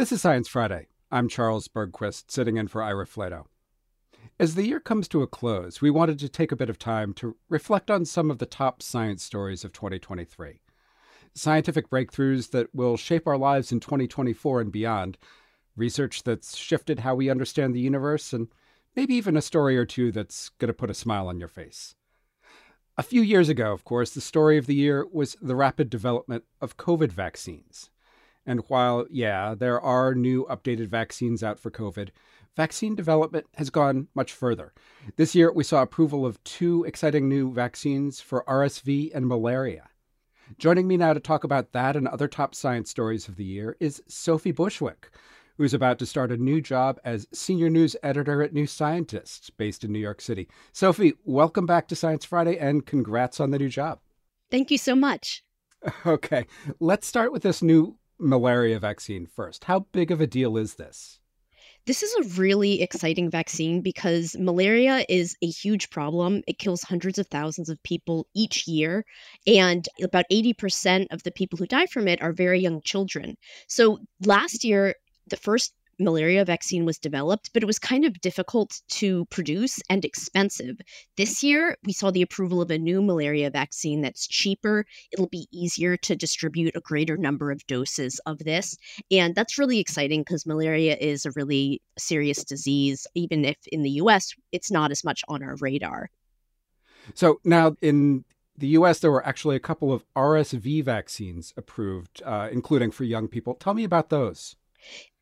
This is Science Friday. I'm Charles Bergquist, sitting in for Ira Flatow. As the year comes to a close, we wanted to take a bit of time to reflect on some of the top science stories of 2023. Scientific breakthroughs that will shape our lives in 2024 and beyond, research that's shifted how we understand the universe, and maybe even a story or two that's going to put a smile on your face. A few years ago, of course, the story of the year was the rapid development of COVID vaccines. And while, yeah, there are new updated vaccines out for COVID, vaccine development has gone much further. This year, we saw approval of two exciting new vaccines for RSV and malaria. Joining me now to talk about that and other top science stories of the year is Sophie Bushwick, who's about to start a new job as senior news editor at New Scientist, based in New York City. Sophie, welcome back to Science Friday and congrats on the new job. Thank you so much. Okay, let's start with this new malaria vaccine first. How big of a deal is this? This is a really exciting vaccine because malaria is a huge problem. It kills hundreds of thousands of people each year, and about 80% of the people who die from it are very young children. So last year, the first malaria vaccine was developed, but it was kind of difficult to produce and expensive. This year, we saw the approval of a new malaria vaccine that's cheaper. It'll be easier to distribute a greater number of doses of this. And that's really exciting because malaria is a really serious disease, even if in the US, it's not as much on our radar. So now in the US, there were actually a couple of RSV vaccines approved, uh, including for young people. Tell me about those.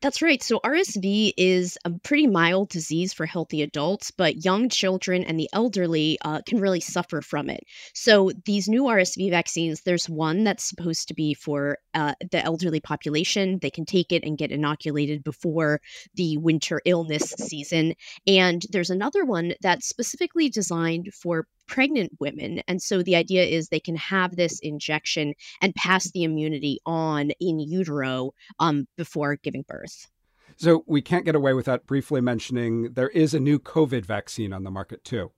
That's right. So, RSV is a pretty mild disease for healthy adults, but young children and the elderly uh, can really suffer from it. So, these new RSV vaccines, there's one that's supposed to be for uh, the elderly population. They can take it and get inoculated before the winter illness season. And there's another one that's specifically designed for pregnant women. And so the idea is they can have this injection and pass the immunity on in utero um, before giving birth. So we can't get away without briefly mentioning there is a new COVID vaccine on the market too.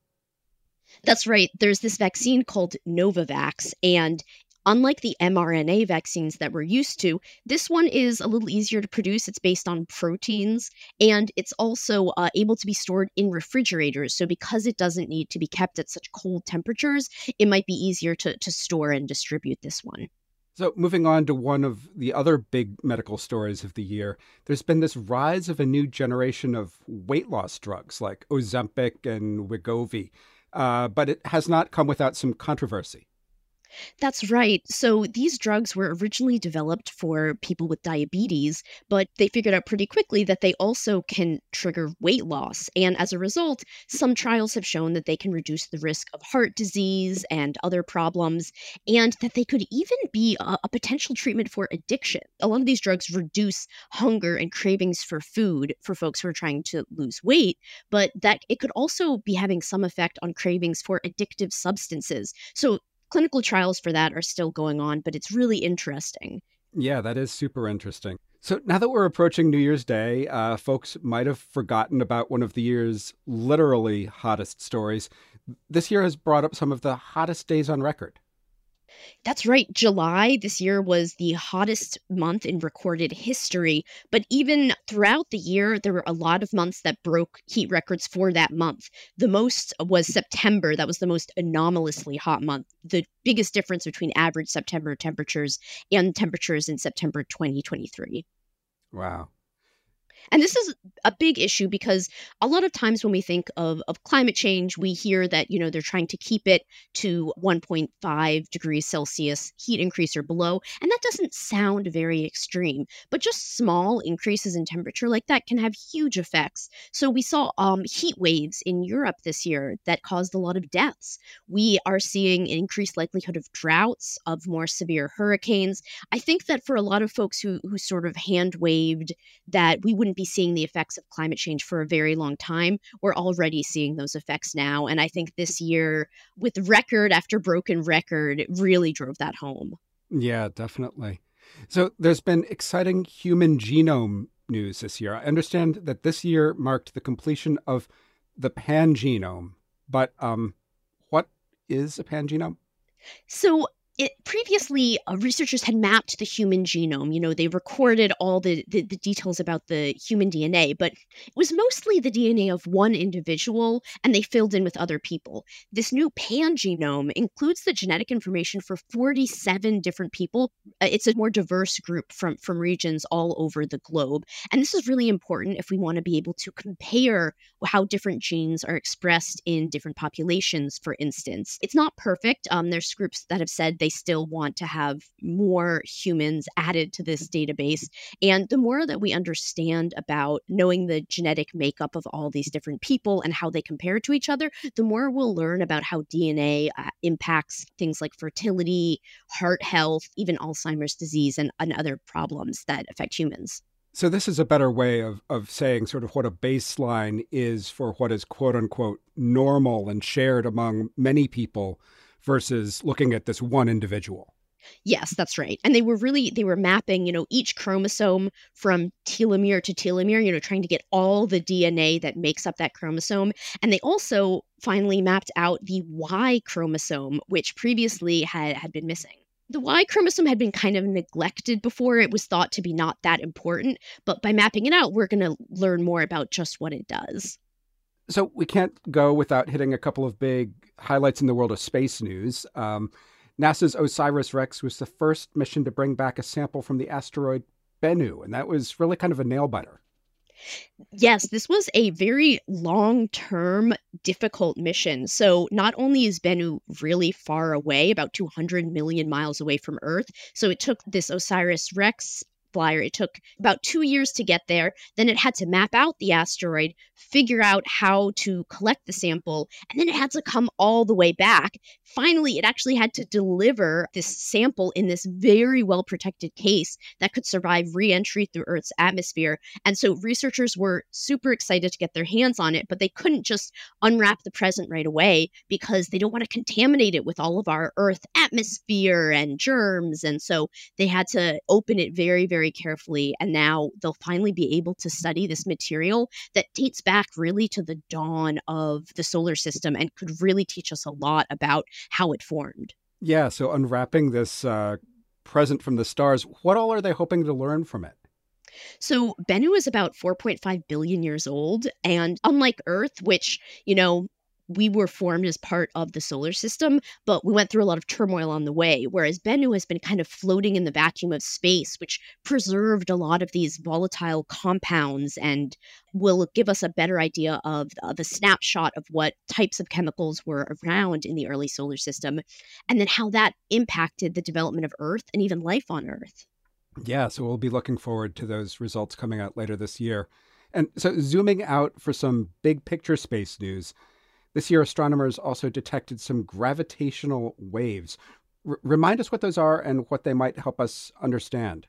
That's right. There's this vaccine called Novavax, and unlike the mRNA vaccines that we're used to, this one is a little easier to produce. It's based on proteins, and it's also uh, able to be stored in refrigerators. So, because it doesn't need to be kept at such cold temperatures, it might be easier to, to store and distribute this one. So, moving on to one of the other big medical stories of the year, there's been this rise of a new generation of weight loss drugs like Ozempic and Wegovy, uh, but it has not come without some controversy. That's right. So these drugs were originally developed for people with diabetes, but they figured out pretty quickly that they also can trigger weight loss. And as a result, some trials have shown that they can reduce the risk of heart disease and other problems, and that they could even be a, a potential treatment for addiction. A lot of these drugs reduce hunger and cravings for food for folks who are trying to lose weight, but that it could also be having some effect on cravings for addictive substances. So clinical trials for that are still going on, but it's really interesting. Yeah, that is super interesting. So now that we're approaching New Year's Day, uh, folks might have forgotten about one of the year's literally hottest stories. This year has brought up some of the hottest days on record. That's right. July this year was the hottest month in recorded history. But even throughout the year, there were a lot of months that broke heat records for that month. The most was September. That was the most anomalously hot month. The biggest difference between average September temperatures and temperatures in September 2023. Wow. And this is a big issue because a lot of times when we think of, of climate change, we hear that, you know, they're trying to keep it to 1.5 degrees Celsius heat increase or below. And that doesn't sound very extreme, but just small increases in temperature like that can have huge effects. So we saw um, heat waves in Europe this year that caused a lot of deaths. We are seeing an increased likelihood of droughts, of more severe hurricanes. I think that for a lot of folks who, who sort of hand waved that we wouldn't wouldn't be seeing the effects of climate change for a very long time. We're already seeing those effects now. And I think this year, with record after broken record, really drove that home. Yeah, definitely. So there's been exciting human genome news this year. I understand that this year marked the completion of the pangenome, but um, what is a pangenome? So it, previously uh, researchers had mapped the human genome you know they recorded all the, the, the details about the human dna but it was mostly the dna of one individual and they filled in with other people. This new pangenome includes the genetic information for 47 different people. Uh, it's a more diverse group from from regions all over the globe and this is really important if we want to be able to compare how different genes are expressed in different populations for instance. It's not perfect. Um, there's groups that have said they still want to have more humans added to this database. And the more that we understand about knowing the genetic makeup of all these different people and how they compare to each other, the more we'll learn about how DNA uh, impacts things like fertility, heart health, even Alzheimer's disease, and, and other problems that affect humans. So this is a better way of, of saying sort of what a baseline is for what is quote unquote normal and shared among many people versus looking at this one individual. Yes, that's right. And they were really they were mapping, you know, each chromosome from telomere to telomere, you know, trying to get all the DNA that makes up that chromosome. And they also finally mapped out the Y chromosome, which previously had had been missing. The Y chromosome had been kind of neglected before. It was thought to be not that important, but by mapping it out, we're going to learn more about just what it does. So we can't go without hitting a couple of big highlights in the world of space news. Um, NASA's OSIRIS REx was the first mission to bring back a sample from the asteroid Bennu, and that was really kind of a nail biter. Yes, this was a very long term, difficult mission. So, not only is Bennu really far away, about 200 million miles away from Earth, so it took this OSIRIS REx flyer. It took about two years to get there. Then it had to map out the asteroid, figure out how to collect the sample, and then it had to come all the way back. Finally, it actually had to deliver this sample in this very well protected case that could survive re entry through Earth's atmosphere. And so researchers were super excited to get their hands on it, but they couldn't just unwrap the present right away because they don't want to contaminate it with all of our Earth atmosphere and germs. And so they had to open it very, very very carefully. And now they'll finally be able to study this material that dates back really to the dawn of the solar system and could really teach us a lot about how it formed. Yeah. So unwrapping this uh, present from the stars, what all are they hoping to learn from it? So Bennu is about 4.5 billion years old. And unlike Earth, which, you know, we were formed as part of the solar system, but we went through a lot of turmoil on the way. Whereas Bennu has been kind of floating in the vacuum of space, which preserved a lot of these volatile compounds and will give us a better idea of, uh, of a snapshot of what types of chemicals were around in the early solar system, and then how that impacted the development of Earth and even life on Earth. Yeah, so we'll be looking forward to those results coming out later this year. And so, zooming out for some big picture space news, this year, astronomers also detected some gravitational waves. R- remind us what those are and what they might help us understand.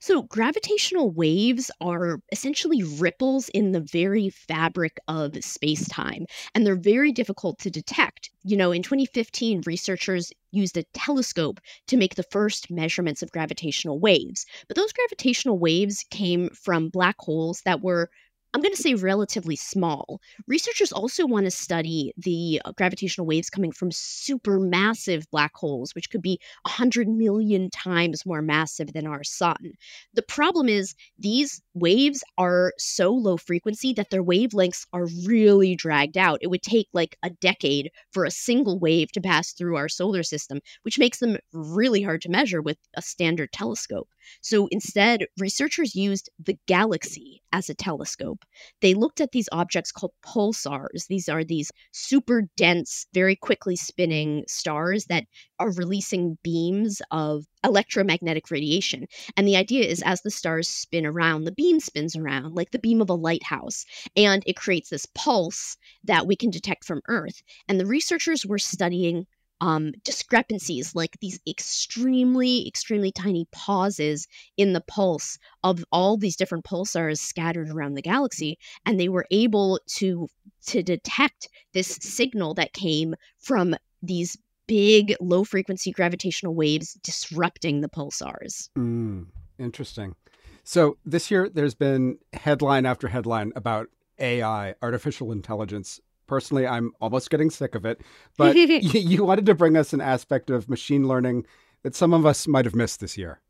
So, gravitational waves are essentially ripples in the very fabric of space time, and they're very difficult to detect. You know, in 2015, researchers used a telescope to make the first measurements of gravitational waves. But those gravitational waves came from black holes that were I'm going to say relatively small. Researchers also want to study the uh, gravitational waves coming from supermassive black holes, which could be 100 million times more massive than our sun. The problem is these waves are so low frequency that their wavelengths are really dragged out. It would take like a decade for a single wave to pass through our solar system, which makes them really hard to measure with a standard telescope. So instead, researchers used the galaxy as a telescope. They looked at these objects called pulsars. These are these super dense, very quickly spinning stars that are releasing beams of electromagnetic radiation. And the idea is as the stars spin around, the beam spins around like the beam of a lighthouse, and it creates this pulse that we can detect from Earth. And the researchers were studying um, discrepancies, like these extremely, extremely tiny pauses in the pulse of all these different pulsars scattered around the galaxy, and they were able to to detect this signal that came from these big, low frequency gravitational waves disrupting the pulsars. Mm, interesting. So this year, there's been headline after headline about AI, artificial intelligence, Personally, I'm almost getting sick of it. But you wanted to bring us an aspect of machine learning that some of us might have missed this year.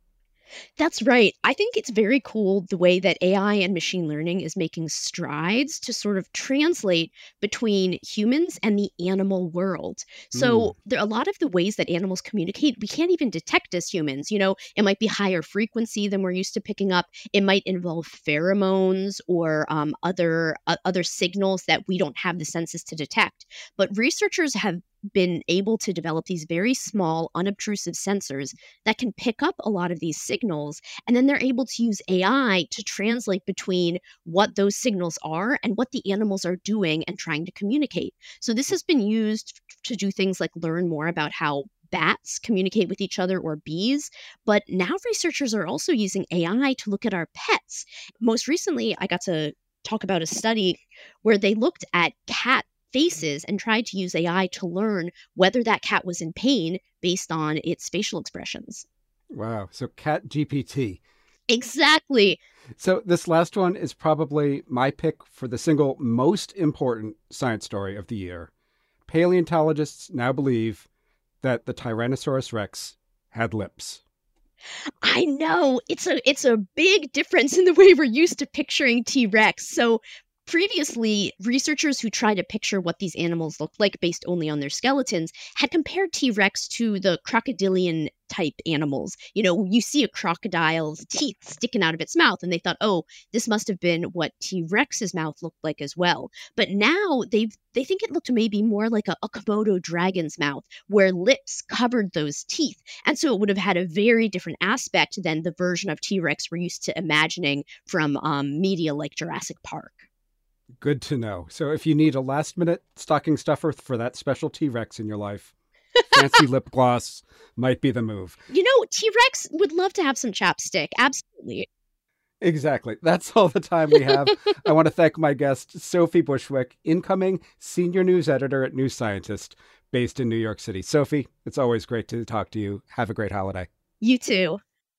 That's right. I think it's very cool the way that AI and machine learning is making strides to sort of translate between humans and the animal world. So, mm. there are a lot of the ways that animals communicate, we can't even detect as humans. You know, it might be higher frequency than we're used to picking up. It might involve pheromones or um, other uh, other signals that we don't have the senses to detect. But researchers have been able to develop these very small, unobtrusive sensors that can pick up a lot of these signals. And then they're able to use AI to translate between what those signals are and what the animals are doing and trying to communicate. So this has been used to do things like learn more about how bats communicate with each other or bees. But now researchers are also using AI to look at our pets. Most recently, I got to talk about a study where they looked at cat faces and tried to use AI to learn whether that cat was in pain based on its facial expressions. Wow. So, Cat GPT. Exactly. So, this last one is probably my pick for the single most important science story of the year. Paleontologists now believe that the Tyrannosaurus rex had lips. I know. It's a it's a big difference in the way we're used to picturing T-Rex. So Previously, researchers who tried to picture what these animals looked like based only on their skeletons had compared T Rex to the crocodilian type animals. You know, you see a crocodile's teeth sticking out of its mouth, and they thought, oh, this must have been what T Rex's mouth looked like as well. But now they they think it looked maybe more like a, a Komodo dragon's mouth, where lips covered those teeth. And so it would have had a very different aspect than the version of T Rex we're used to imagining from um, media like Jurassic Park. Good to know. So if you need a last minute stocking stuffer for that special T Rex in your life, fancy lip gloss might be the move. You know, T Rex would love to have some chapstick. Absolutely. Exactly. That's all the time we have. I want to thank my guest, Sophie Bushwick, incoming senior news editor at New Scientist, based in New York City. Sophie, it's always great to talk to you. Have a great holiday. You too.